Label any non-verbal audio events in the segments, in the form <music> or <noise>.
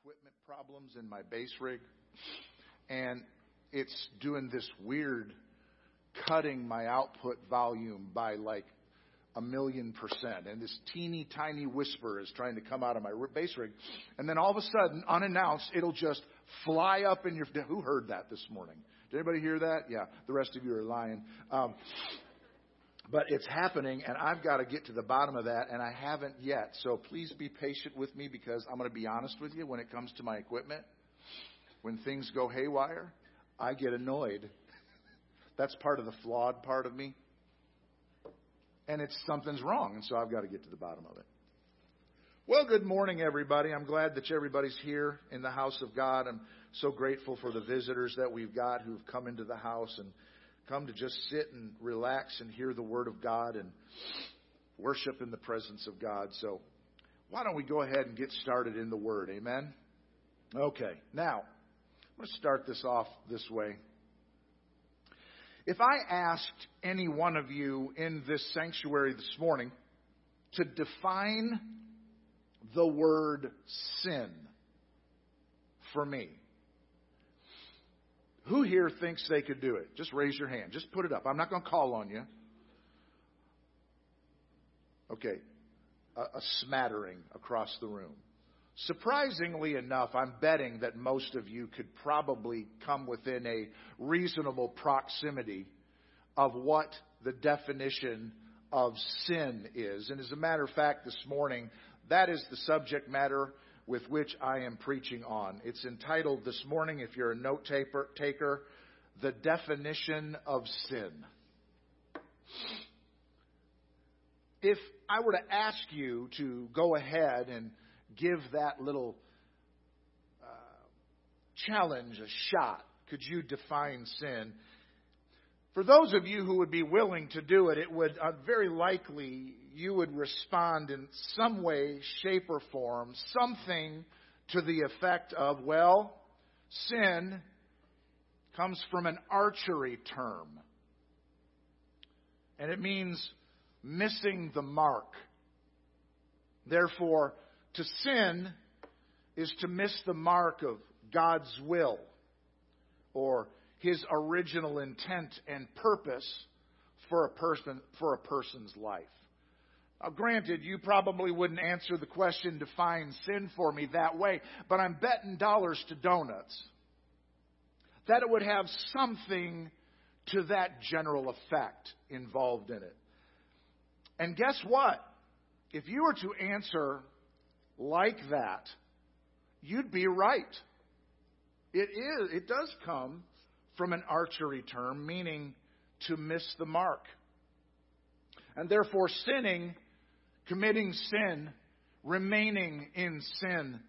equipment problems in my bass rig, and it's doing this weird cutting my output volume by like a million percent. And this teeny tiny whisper is trying to come out of my bass rig. And then all of a sudden, unannounced, it'll just fly up in your. Who heard that this morning? Did anybody hear that? Yeah, the rest of you are lying. Um, but it's happening, and I've got to get to the bottom of that, and I haven't yet. So please be patient with me because I'm going to be honest with you when it comes to my equipment. When things go haywire, I get annoyed. That's part of the flawed part of me. And it's something's wrong, and so I've got to get to the bottom of it. Well, good morning, everybody. I'm glad that everybody's here in the house of God. I'm so grateful for the visitors that we've got who've come into the house and come to just sit and relax and hear the Word of God and worship in the presence of God. So, why don't we go ahead and get started in the Word? Amen? Okay, now, I'm going to start this off this way. If I asked any one of you in this sanctuary this morning to define the word sin for me, who here thinks they could do it? Just raise your hand. Just put it up. I'm not going to call on you. Okay. A, a, smattering across the room. Surprisingly enough, I'm betting that most of you could probably come within a reasonable proximity of what the definition of sin is. And as a matter of fact, this morning, that is the subject matter with which I am preaching on. It's entitled this morning, if you're a note taker, The Definition of Sin. If I were to ask you to go ahead and give that little uh, challenge a shot, could you define sin? For those of you who would be willing to do it, it would uh, very likely you would respond in some way, shape, or form, something to the effect of, well, sin comes from an archery term. And it means missing the mark. Therefore, to sin is to miss the mark of God's will or his original intent and purpose for a person for a person's life. Now, granted, you probably wouldn't answer the question, define sin for me that way, but I'm betting dollars to donuts that it would have something to that general effect involved in it. And guess what? If you were to answer like that, you'd be right. It is, it does come from an archery term, meaning to miss the mark. And therefore, sinning, committing sin, remaining in sin,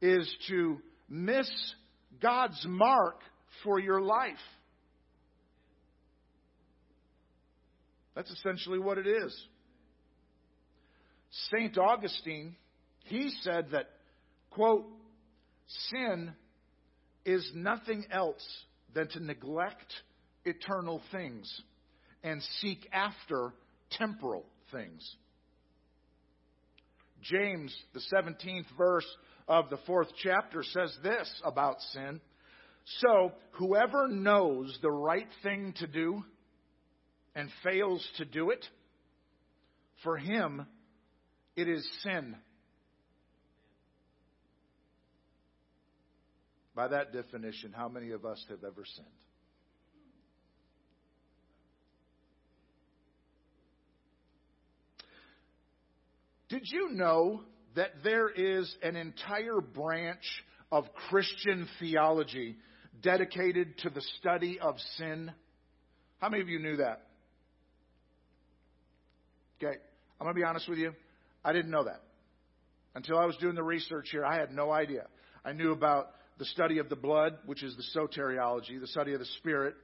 is to miss God's mark for your life. That's essentially what it is. St. Augustine, he said that, quote, sin is nothing else than to neglect eternal things and seek after temporal things. James, the 17th verse of the fourth chapter, says this about sin. So, whoever knows the right thing to do and fails to do it, for him it is sin. By that definition, how many of us have ever sinned? Did you know that there is an entire branch of Christian theology dedicated to the study of sin? How many of you knew that? Okay, I'm going to be honest with you. I didn't know that. Until I was doing the research here, I had no idea. I knew about the study of the blood, which is the soteriology, the study of the spirit,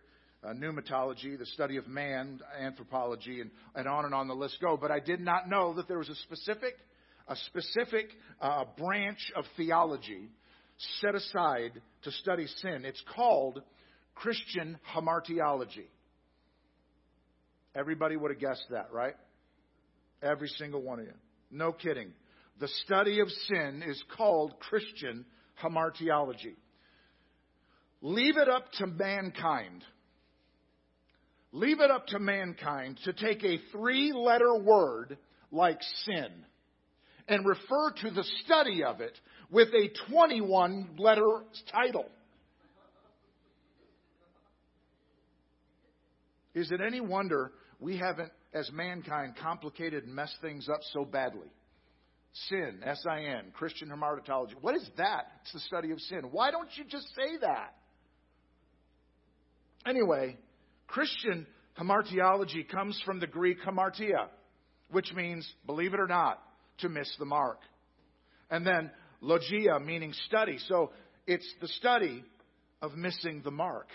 uh, pneumatology, the study of man, anthropology, and, and on and on the list go. But I did not know that there was a specific, a specific uh, branch of theology set aside to study sin. It's called Christian hamartiology. Everybody would have guessed that, right? Every single one of you. No kidding. The study of sin is called Christian hamartiology. Leave it up to mankind. Leave it up to mankind to take a three letter word like sin and refer to the study of it with a 21 letter title. Is it any wonder we haven't, as mankind, complicated and messed things up so badly? Sin, S I N, Christian hamartology. What is that? It's the study of sin. Why don't you just say that? Anyway, Christian hamartiology comes from the Greek hamartia, which means, believe it or not, to miss the mark. And then logia, meaning study. So it's the study of missing the mark.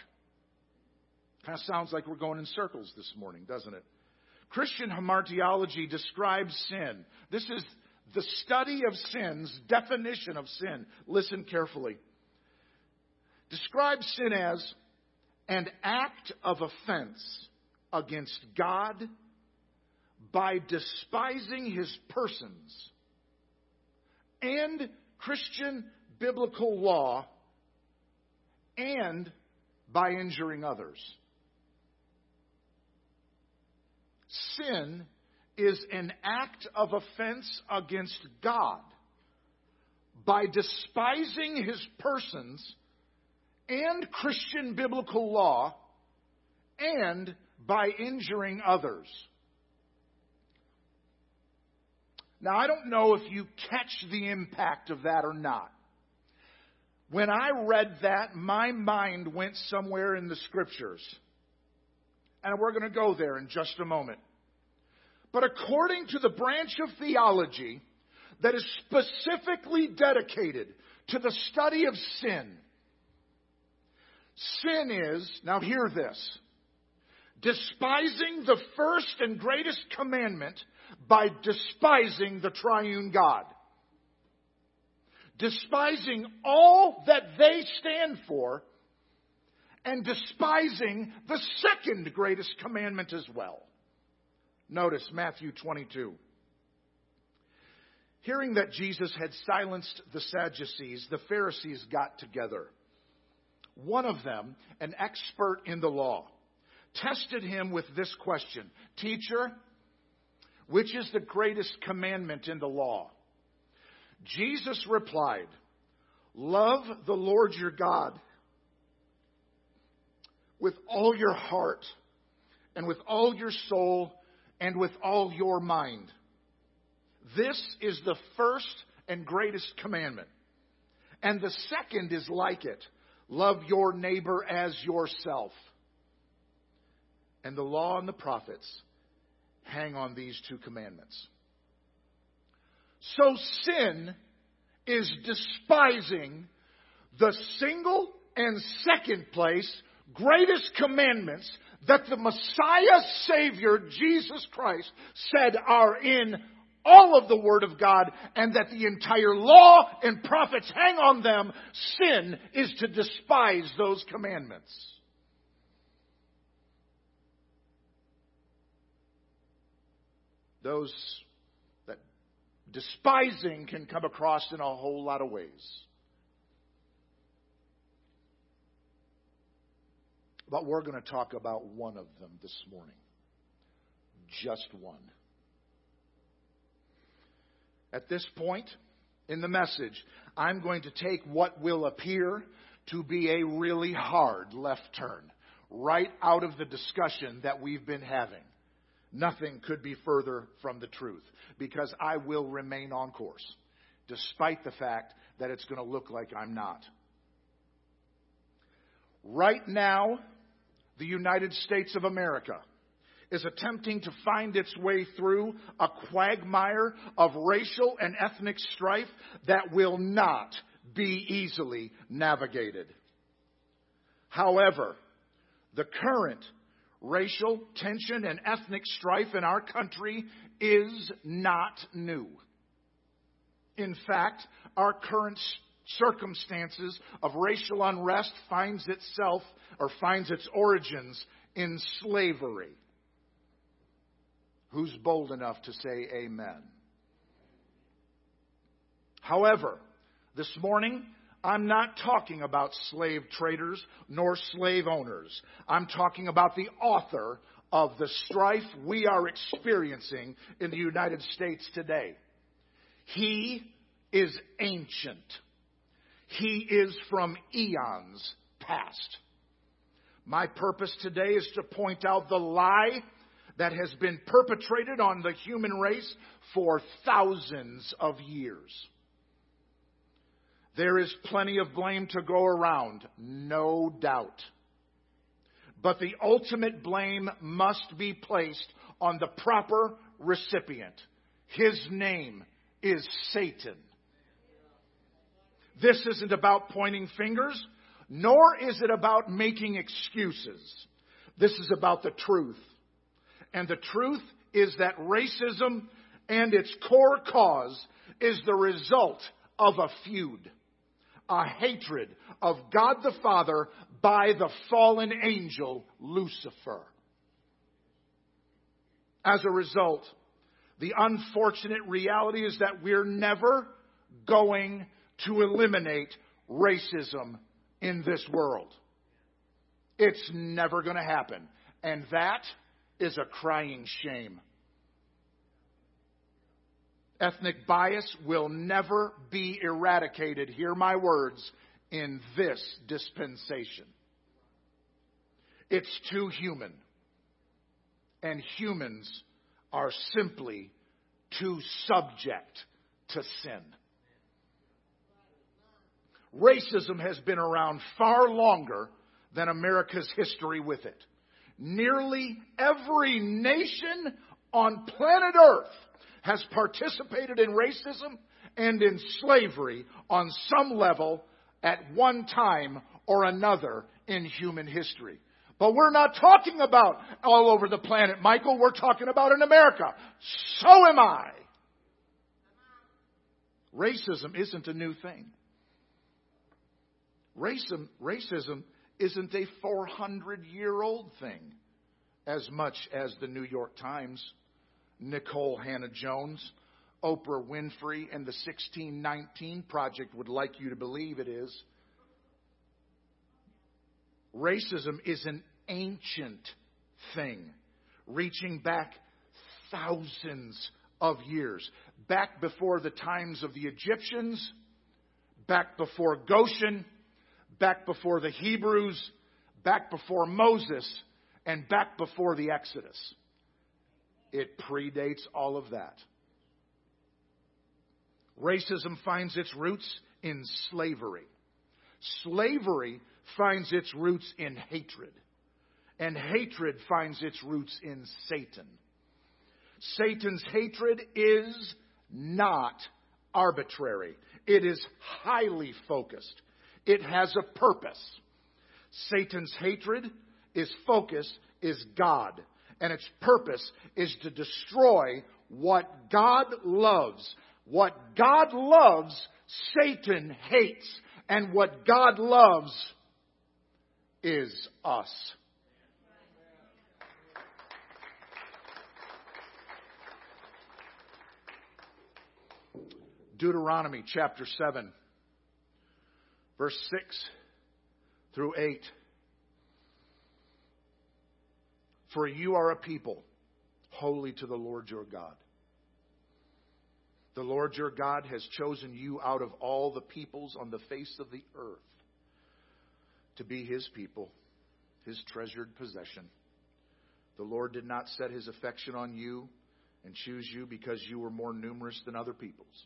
Kind of sounds like we're going in circles this morning, doesn't it? Christian hamartiology describes sin. This is the study of sin's definition of sin. Listen carefully. Describes sin as an act of offense against God by despising his persons and Christian biblical law and by injuring others. Sin is an act of offense against God by despising his persons and Christian biblical law and by injuring others. Now, I don't know if you catch the impact of that or not. When I read that, my mind went somewhere in the scriptures. And we're going to go there in just a moment. But according to the branch of theology that is specifically dedicated to the study of sin, sin is, now hear this, despising the first and greatest commandment by despising the triune God. Despising all that they stand for and despising the second greatest commandment as well. Notice Matthew 22. Hearing that Jesus had silenced the Sadducees, the Pharisees got together. One of them, an expert in the law, tested him with this question Teacher, which is the greatest commandment in the law? Jesus replied, Love the Lord your God with all your heart and with all your soul and with all your mind. This is the first and greatest commandment. And the second is like it love your neighbor as yourself. And the law and the prophets hang on these two commandments. So sin is despising the single and second place greatest commandments that the Messiah Savior, Jesus Christ, said are in all of the Word of God and that the entire law and prophets hang on them, sin is to despise those commandments. Those that despising can come across in a whole lot of ways. But we're going to talk about one of them this morning. Just one. At this point in the message, I'm going to take what will appear to be a really hard left turn right out of the discussion that we've been having. Nothing could be further from the truth because I will remain on course despite the fact that it's going to look like I'm not. Right now, the United States of America is attempting to find its way through a quagmire of racial and ethnic strife that will not be easily navigated. However, the current racial tension and ethnic strife in our country is not new. In fact, our current circumstances of racial unrest finds itself or finds its origins in slavery. Who's bold enough to say amen? However, this morning I'm not talking about slave traders nor slave owners. I'm talking about the author of the strife we are experiencing in the United States today. He is ancient. He is from eons past. My purpose today is to point out the lie that has been perpetrated on the human race for thousands of years. There is plenty of blame to go around, no doubt. But the ultimate blame must be placed on the proper recipient. His name is Satan. This isn't about pointing fingers, nor is it about making excuses. This is about the truth. And the truth is that racism and its core cause is the result of a feud a hatred of God the Father by the fallen angel Lucifer. As a result, the unfortunate reality is that we're never going to eliminate racism in this world. It's never going to happen. And that is a crying shame. Ethnic bias will never be eradicated, hear my words, in this dispensation. It's too human. And humans are simply too subject to sin. Racism has been around far longer than America's history with it. Nearly every nation on planet Earth has participated in racism and in slavery on some level at one time or another in human history. But we're not talking about all over the planet, Michael. We're talking about in America. So am I. Racism isn't a new thing. Racism, racism isn't a 400 year old thing as much as the New York Times Nicole Hannah-Jones, Oprah Winfrey, and the 1619 Project would like you to believe it is. Racism is an ancient thing, reaching back thousands of years. Back before the times of the Egyptians, back before Goshen, back before the Hebrews, back before Moses, and back before the Exodus. It predates all of that. Racism finds its roots in slavery. Slavery finds its roots in hatred. And hatred finds its roots in Satan. Satan's hatred is not arbitrary. It is highly focused. It has a purpose. Satan's hatred, is focus, is God and its purpose is to destroy what God loves. What God loves, Satan hates. And what God loves is us. Deuteronomy chapter 7, verse 6 through 8. For you are a people holy to the Lord your God. The Lord your God has chosen you out of all the peoples on the face of the earth to be his people, his treasured possession. The Lord did not set his affection on you and choose you because you were more numerous than other peoples,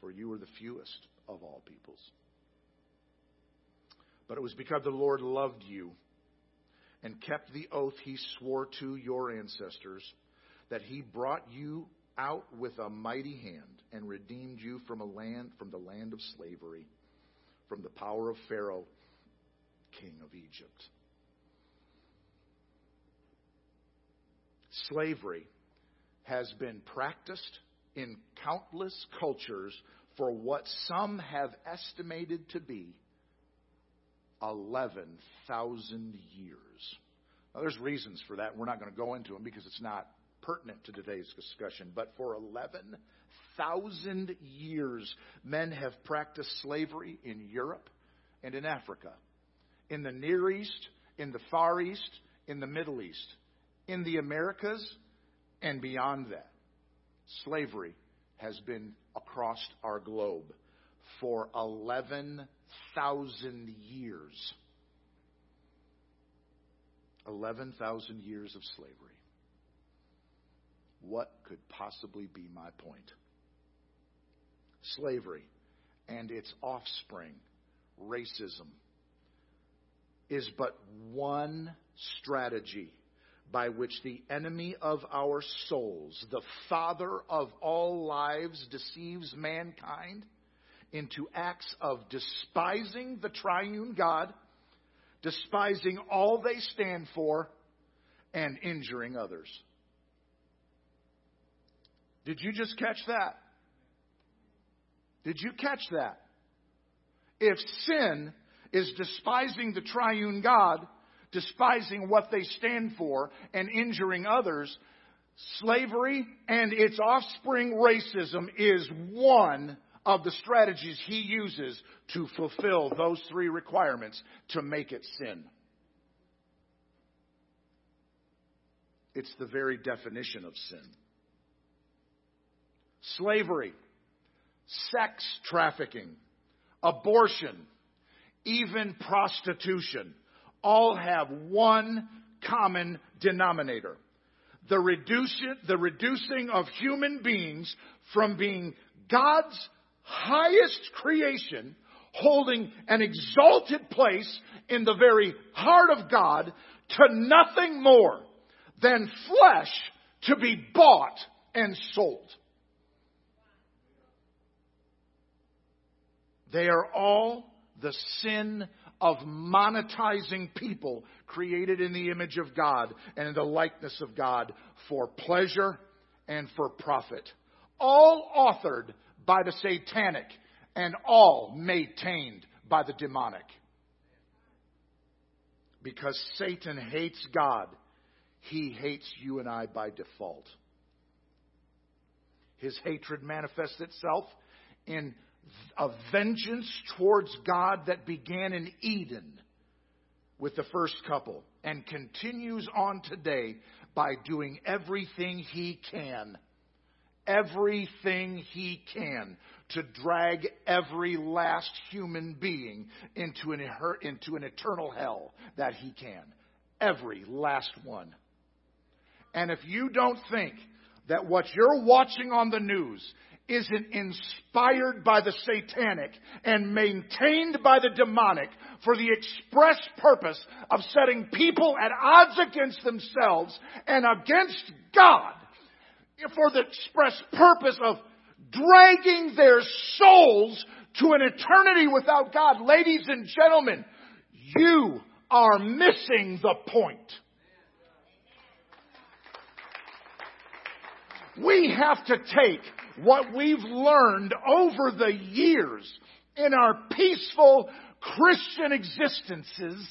for you were the fewest of all peoples. But it was because the Lord loved you and kept the oath he swore to your ancestors, that he brought you out with a mighty hand and redeemed you from a land from the land of slavery, from the power of Pharaoh, king of Egypt. Slavery has been practiced in countless cultures for what some have estimated to be 11,000 years. Now, there's reasons for that. We're not going to go into them because it's not pertinent to today's discussion, but for 11,000 years, men have practiced slavery in Europe and in Africa, in the Near East, in the Far East, in the Middle East, in the Americas, and beyond that. Slavery has been across our globe for 11,000 years. 11,000 years of slavery. What could possibly be my point? Slavery and its offspring, racism, is but one strategy by which the enemy of our souls, the father of all lives, deceives mankind into acts of despising the triune God, despising all they stand for, and injuring others. Did you just catch that? Did you catch that? If sin is despising the triune God, despising what they stand for, and injuring others, slavery and its offspring racism is one of the strategies he uses to fulfill those three requirements to make it sin. It's the very definition of sin. Slavery, sex trafficking, abortion, even prostitution all have one common denominator the reducing, the reducing of human beings from being God's highest creation, holding an exalted place in the very heart of God, to nothing more than flesh to be bought and sold. They are all the sin of monetizing people created in the image of God and in the likeness of God for pleasure and for profit. All authored by the satanic and all maintained by the demonic. Because Satan hates God, he hates you and I by default. His hatred manifests itself in a vengeance towards God that began in Eden with the first couple and continues on today by doing everything he can, everything he can to drag every last human being into an, into an eternal hell that he can. Every last one. And if you don't think that what you're watching on the news isn't inspired by the satanic and maintained by the demonic for the express purpose of setting people at odds against themselves and against God for the express purpose of dragging their souls to an eternity without God. Ladies and gentlemen, you are missing the point. We have to take what we've learned over the years in our peaceful Christian existences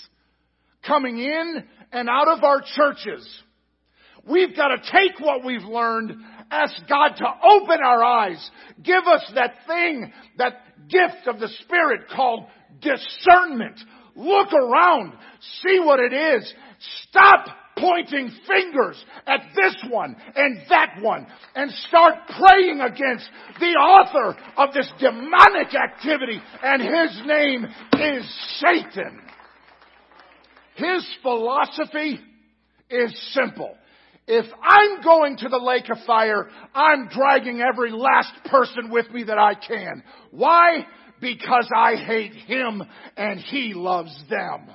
coming in and out of our churches. We've got to take what we've learned, ask God to open our eyes, give us that thing, that gift of the Spirit called discernment. Look around, see what it is. Stop pointing fingers at this one and that one and start praying against the author of this demonic activity and his name is Satan. His philosophy is simple. If I'm going to the lake of fire, I'm dragging every last person with me that I can. Why? Because I hate him and he loves them.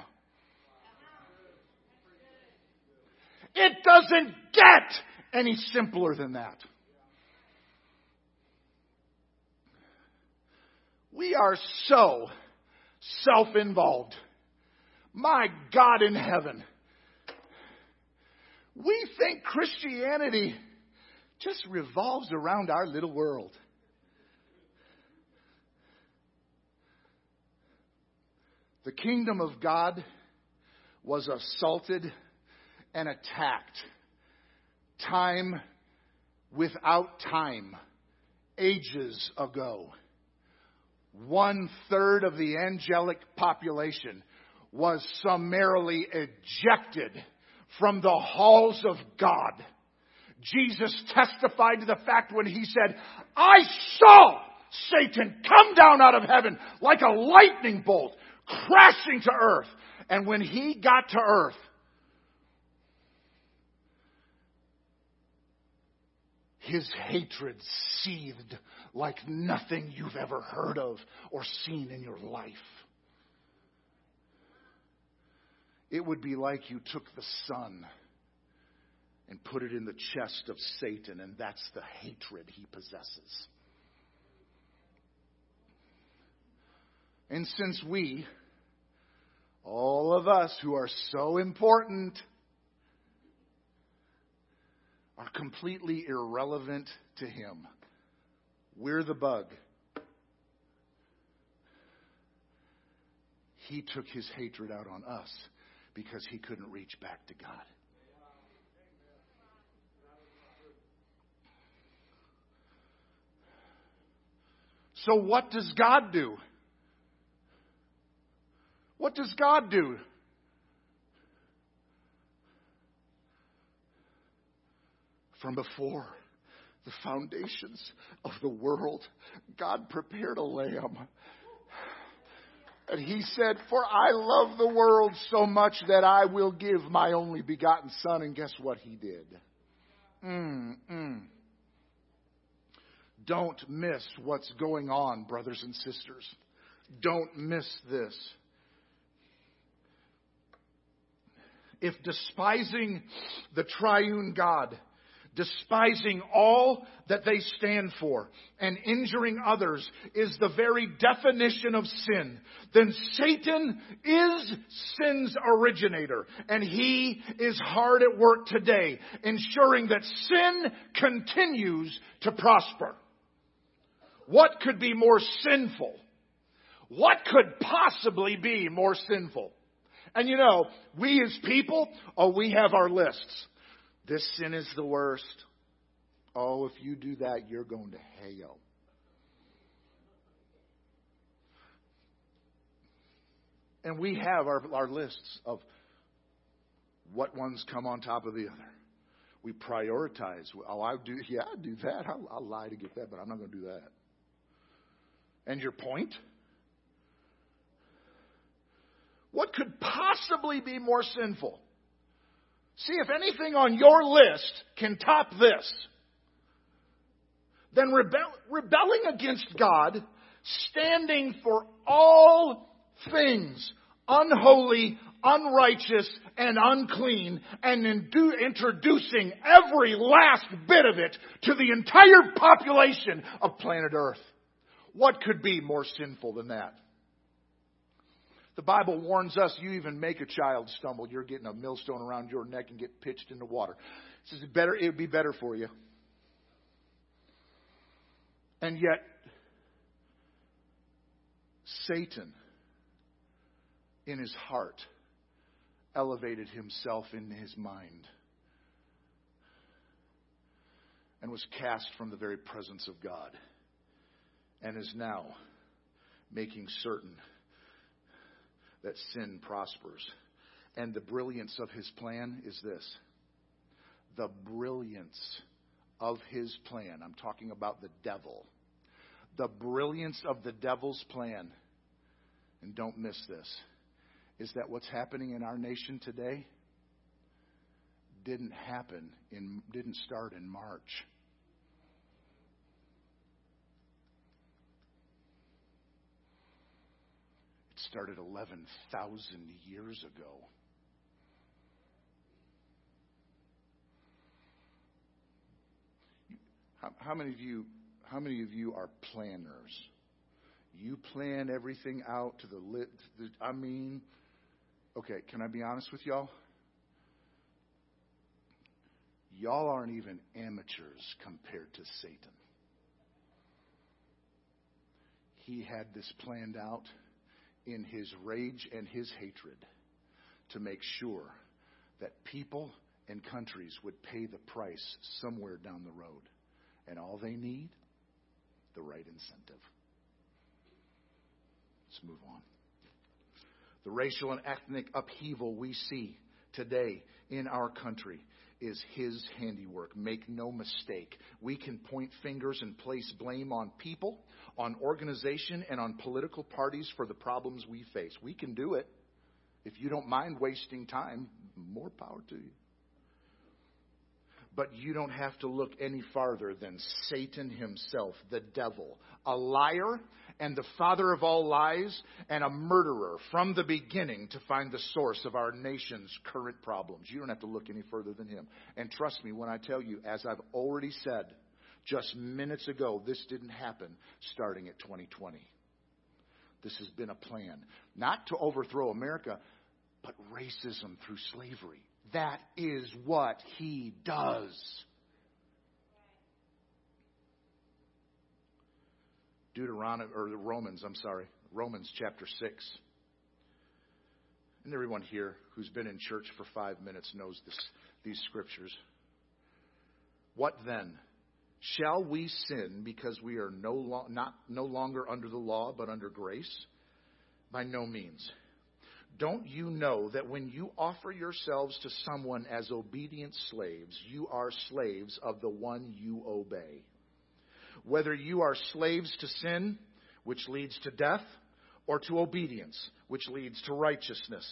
It doesn't get any simpler than that. We are so self involved. My God in heaven. We think Christianity just revolves around our little world. The kingdom of God was assaulted and attacked time without time, ages ago, one third of the angelic population was summarily ejected from the halls of God. Jesus testified to the fact when he said, I saw Satan come down out of heaven like a lightning bolt, crashing to earth. And when he got to earth, his hatred seethed like nothing you've ever heard of or seen in your life. It would be like you took the sun and put it in the chest of Satan, and that's the hatred he possesses. And since we, all of us who are so important, are completely irrelevant to him, we're the bug. He took his hatred out on us because he couldn't reach back to God. So, what does God do? What does God do? From before the foundations of the world, God prepared a lamb. And he said, For I love the world so much that I will give my only begotten Son. And guess what he did? Mm, mm. Don't miss what's going on, brothers and sisters. Don't miss this. If despising the triune God, despising all that they stand for, and injuring others is the very definition of sin, then Satan is sin's originator, and he is hard at work today, ensuring that sin continues to prosper. What could be more sinful? What could possibly be more sinful? And you know, we as people, oh, we have our lists. This sin is the worst. Oh, if you do that, you're going to hell. And we have our, our lists of what ones come on top of the other. We prioritize. Oh, I do, yeah, I do that. I'll, I'll lie to get that, but I'm not going to do that. And your point? What could possibly be more sinful? See if anything on your list can top this. Then rebel, rebelling against God, standing for all things unholy, unrighteous, and unclean, and introducing every last bit of it to the entire population of planet Earth. What could be more sinful than that? The Bible warns us you even make a child stumble, you're getting a millstone around your neck and get pitched into water. It says better it would be better for you. And yet Satan in his heart elevated himself in his mind and was cast from the very presence of God and is now making certain that sin prospers. And the brilliance of his plan is this the brilliance of his plan. I'm talking about the devil. The brilliance of the devil's plan, and don't miss this, is that what's happening in our nation today didn't happen in didn't start in March. Started 11,000 years ago. How, many of you how many of you are planners? You plan everything out to the lit the, I mean, okay, can I be honest with y'all? Y'all aren't even amateurs compared to Satan. He had this planned out in his rage and his hatred to make sure that people and countries would pay the price somewhere down the road. And all they need, the right incentive. Let's move on. The racial and ethnic upheaval we see today in our country is his handiwork. Make no mistake. We can point fingers and place blame on people, on organization, and on political parties for the problems we face. We can do it. If you don't mind wasting time, more power to you. But you don't have to look any farther than Satan himself, the devil, a liar and the father of all lies and a murderer from the beginning to find the source of our nation's current problems. You don't have to look any further than him. And trust me when I tell you, as I've already said just minutes ago, this didn't happen starting at 2020. This has been a plan, not to overthrow America, but racism through slavery. That is what he does. Deuteronomy or Romans, I'm sorry, Romans chapter 6. And everyone here who's been in church for five minutes knows this, these scriptures. What then? Shall we sin because we are no, lo- not, no longer under the law but under grace? By no means. Don't you know that when you offer yourselves to someone as obedient slaves, you are slaves of the one you obey? Whether you are slaves to sin, which leads to death, or to obedience, which leads to righteousness.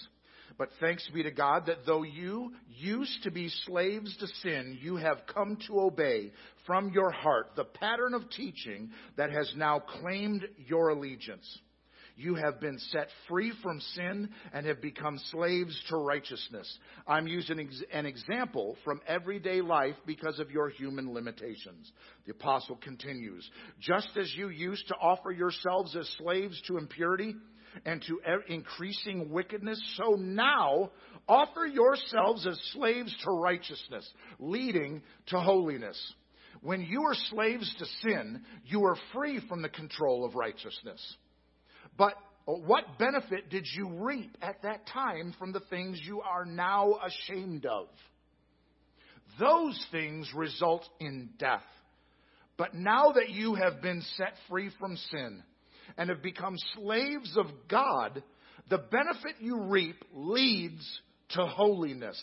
But thanks be to God that though you used to be slaves to sin, you have come to obey from your heart the pattern of teaching that has now claimed your allegiance. You have been set free from sin and have become slaves to righteousness. I'm using an example from everyday life because of your human limitations. The apostle continues, just as you used to offer yourselves as slaves to impurity and to increasing wickedness, so now offer yourselves as slaves to righteousness, leading to holiness. When you are slaves to sin, you are free from the control of righteousness. But uh, what benefit did you reap at that time from the things you are now ashamed of? Those things result in death. But now that you have been set free from sin and have become slaves of God, the benefit you reap leads to holiness.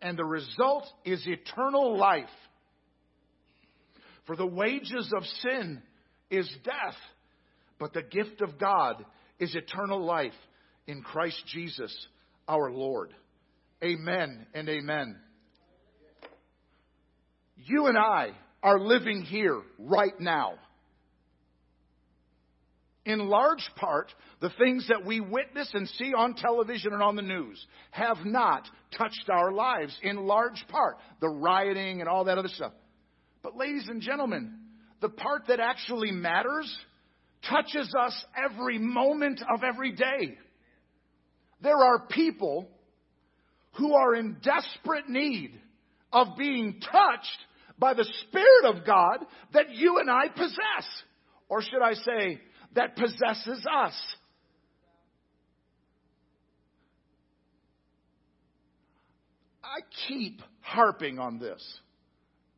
And the result is eternal life. For the wages of sin is death but the gift of God is eternal life in Christ Jesus our Lord. Amen and amen. You and I are living here right now. In large part, the things that we witness and see on television and on the news have not touched our lives in large part. The rioting and all that other stuff. But ladies and gentlemen, the part that actually matters touches us every moment of every day. There are people who are in desperate need of being touched by the Spirit of God that you and I possess. Or should I say, that possesses us. I keep harping on this,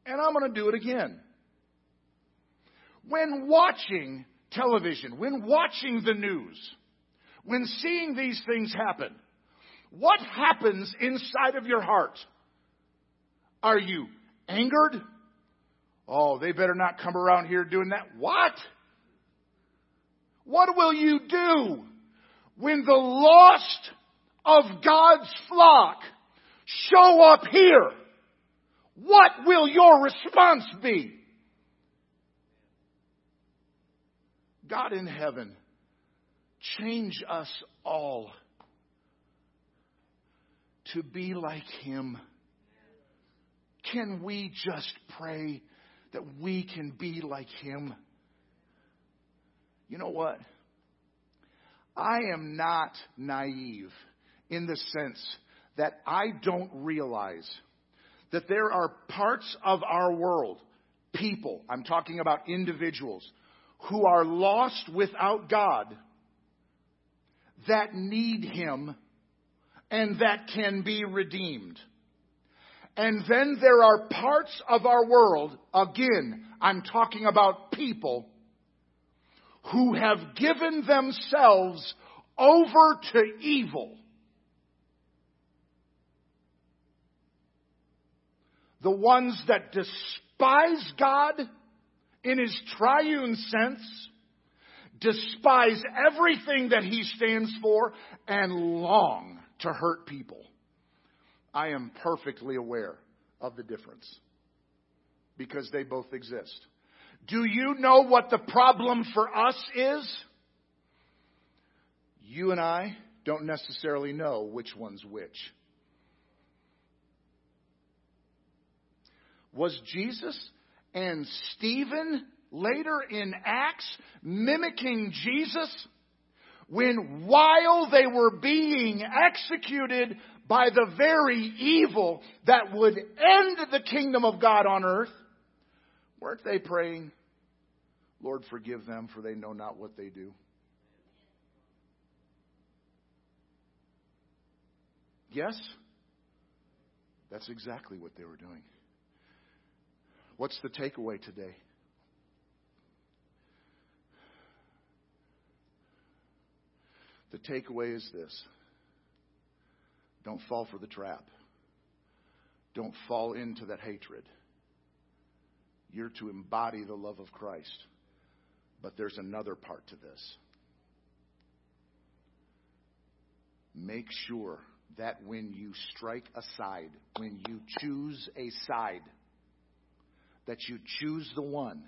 and I'm going to do it again. When watching television, when watching the news, when seeing these things happen, what happens inside of your heart? Are you angered? Oh, they better not come around here doing that. What? What will you do when the lost of God's flock show up here? What will your response be? God in heaven, change us all to be like Him. Can we just pray that we can be like Him? You know what? I am not naive in the sense that I don't realize that there are parts of our world, people, I'm talking about individuals, who are lost without God that need Him and that can be redeemed. And then there are parts of our world, again, I'm talking about people, who have given themselves over to evil. The ones that despise God in his triune sense, despise everything that he stands for, and long to hurt people. I am perfectly aware of the difference because they both exist. Do you know what the problem for us is? You and I don't necessarily know which one's which. Was Jesus and Stephen later in Acts mimicking Jesus when while they were being executed by the very evil that would end the kingdom of God on earth, weren't they praying, Lord, forgive them, for they know not what they do? Yes, that's exactly what they were doing. What's the takeaway today? The takeaway is this don't fall for the trap, don't fall into that hatred. You're to embody the love of Christ. But there's another part to this. Make sure that when you strike a side, when you choose a side, that you choose the one,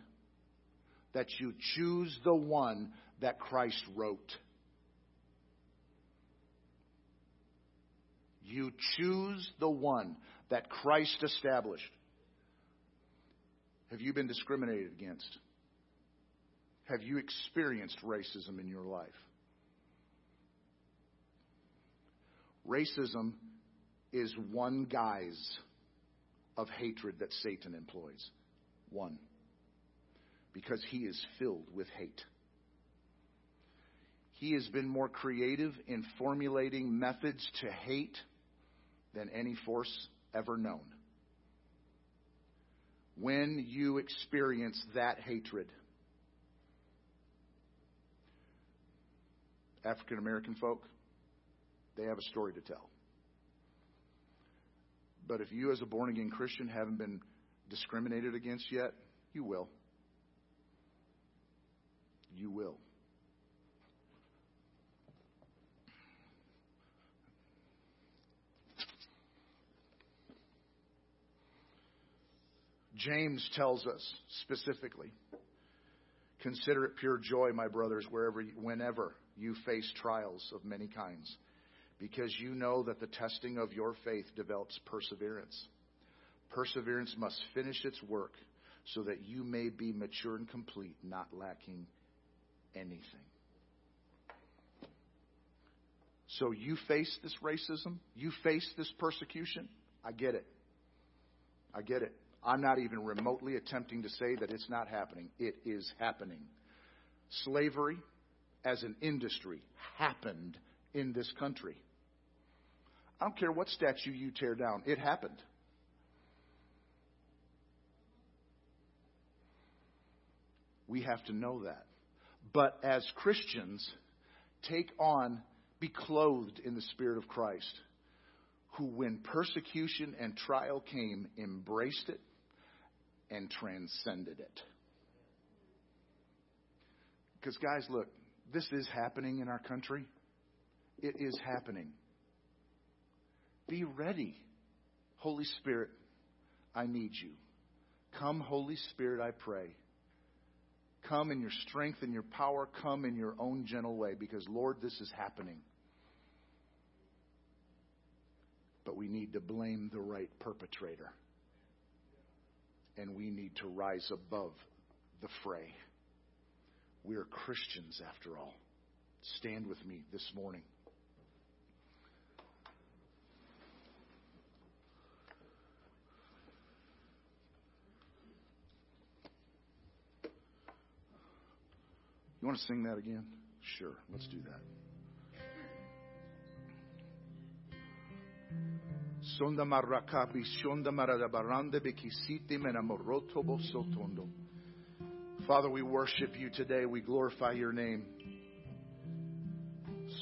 that you choose the one that Christ wrote. You choose the one that Christ established. Have you been discriminated against? Have you experienced racism in your life? Racism is one guise of hatred that Satan employs. One. Because he is filled with hate. He has been more creative in formulating methods to hate than any force ever known. When you experience that hatred, African American folk, they have a story to tell. But if you, as a born again Christian, haven't been discriminated against yet, you will. You will. James tells us specifically consider it pure joy, my brothers, wherever, whenever you face trials of many kinds, because you know that the testing of your faith develops perseverance. Perseverance must finish its work so that you may be mature and complete, not lacking anything. So you face this racism, you face this persecution. I get it. I get it. I'm not even remotely attempting to say that it's not happening. It is happening. Slavery as an industry happened in this country. I don't care what statue you tear down, it happened. We have to know that. But as Christians, take on, be clothed in the Spirit of Christ, who, when persecution and trial came, embraced it and transcended it. Because, guys, look, this is happening in our country. It is happening. Be ready. Holy Spirit, I need you. Come, Holy Spirit, I pray. Come in your strength and your power. Come in your own gentle way because, Lord, this is happening. But we need to blame the right perpetrator and we need to rise above the fray. We are Christians, after all. Stand with me this morning. You want to sing that again? Sure, let's do that. Sonda shonda maradabarande bekisiti menamoroto bosotondo. Father, we worship you today. We glorify your name.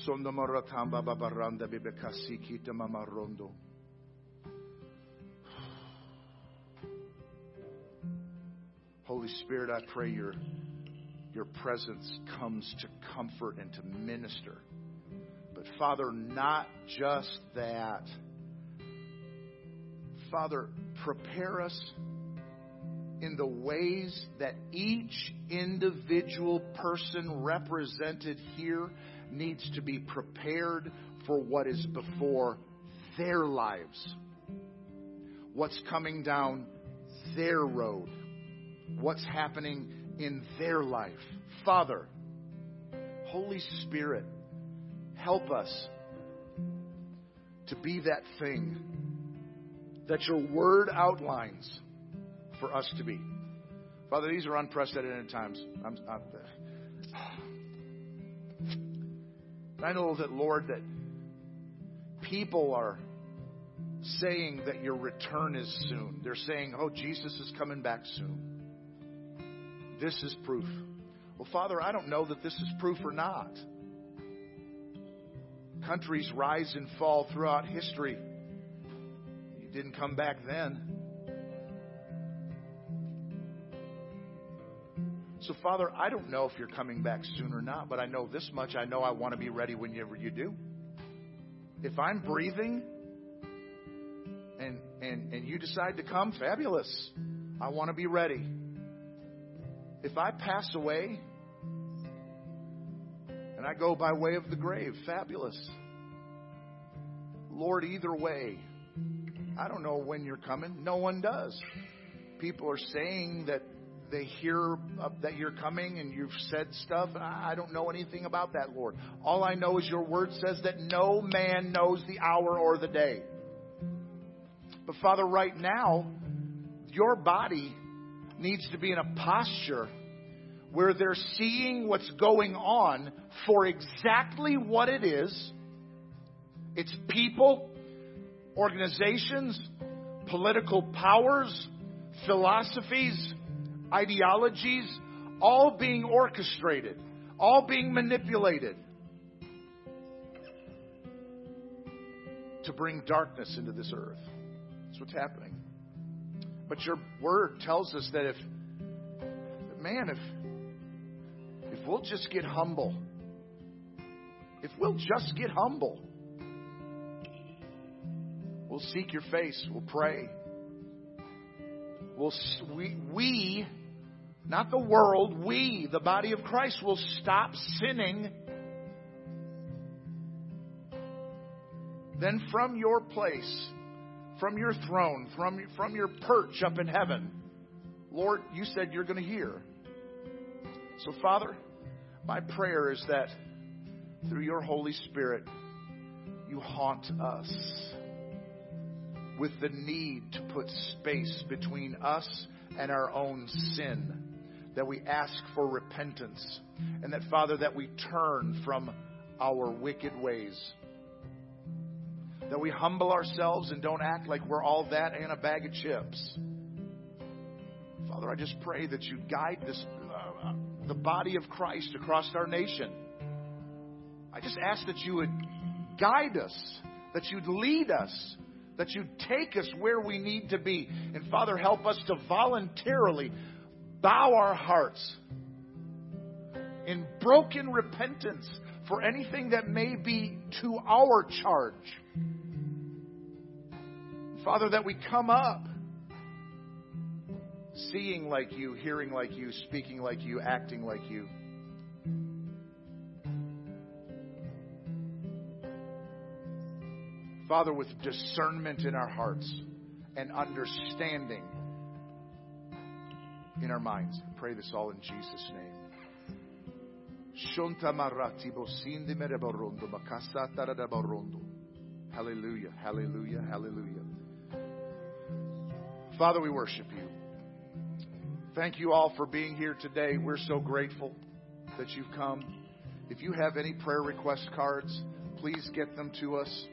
Sonda maratamba babaranda. Holy Spirit, I pray your, your presence comes to comfort and to minister. But Father, not just that. Father, prepare us in the ways that each individual person represented here needs to be prepared for what is before their lives, what's coming down their road, what's happening in their life. Father, Holy Spirit, help us to be that thing that your word outlines for us to be. Father, these are unprecedented times. I'm, I'm, <sighs> I know that, Lord, that people are saying that your return is soon. They're saying, oh, Jesus is coming back soon. This is proof. Well, Father, I don't know that this is proof or not. Countries rise and fall throughout history. You didn't come back then. So, Father, I don't know if you're coming back soon or not, but I know this much. I know I want to be ready whenever you do. If I'm breathing and, and, and you decide to come, fabulous. I want to be ready. If I pass away and I go by way of the grave, fabulous. Lord, either way, I don't know when you're coming. No one does. People are saying that they hear that you're coming and you've said stuff. I don't know anything about that, Lord. All I know is your word says that no man knows the hour or the day. But Father, right now, your body needs to be in a posture where they're seeing what's going on for exactly what it is. It's people, organizations, political powers, philosophies, ideologies, all being orchestrated, all being manipulated to bring darkness into this earth. That's what's happening. But your word tells us that if, man, if, if we'll just get humble, if we'll just get humble, we'll seek your face, we'll pray, we'll, we, we not the world, we, the body of Christ, will stop sinning. Then from your place, from your throne, from, from your perch up in heaven, Lord, you said you're going to hear. So, Father, my prayer is that through your Holy Spirit, you haunt us with the need to put space between us and our own sin that we ask for repentance, and that, Father, that we turn from our wicked ways. That we humble ourselves and don't act like we're all that and a bag of chips. Father, I just pray that you guide this, uh, the body of Christ across our nation. I just ask that you would guide us, that you'd lead us, that you'd take us where we need to be. And Father, help us to voluntarily bow our hearts in broken repentance for anything that may be to our charge. Father, that we come up seeing like you, hearing like you, speaking like you, acting like you. Father, with discernment in our hearts and understanding in our minds. I pray this all in Jesus' name. Hallelujah, hallelujah, hallelujah. Father, we worship you. Thank you all for being here today. We're so grateful that you've come. If you have any prayer request cards, please get them to us.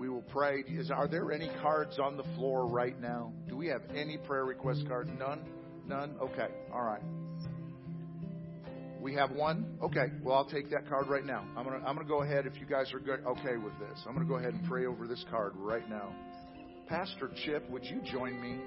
We will pray. Is, are there any cards on the floor right now? Do we have any prayer request cards? None? None? Okay. All right. We have one? Okay. Well, I'll take that card right now. I'm going to I'm going to go ahead if you guys are good, okay with this. I'm going to go ahead and pray over this card right now. Pastor Chip, would you join me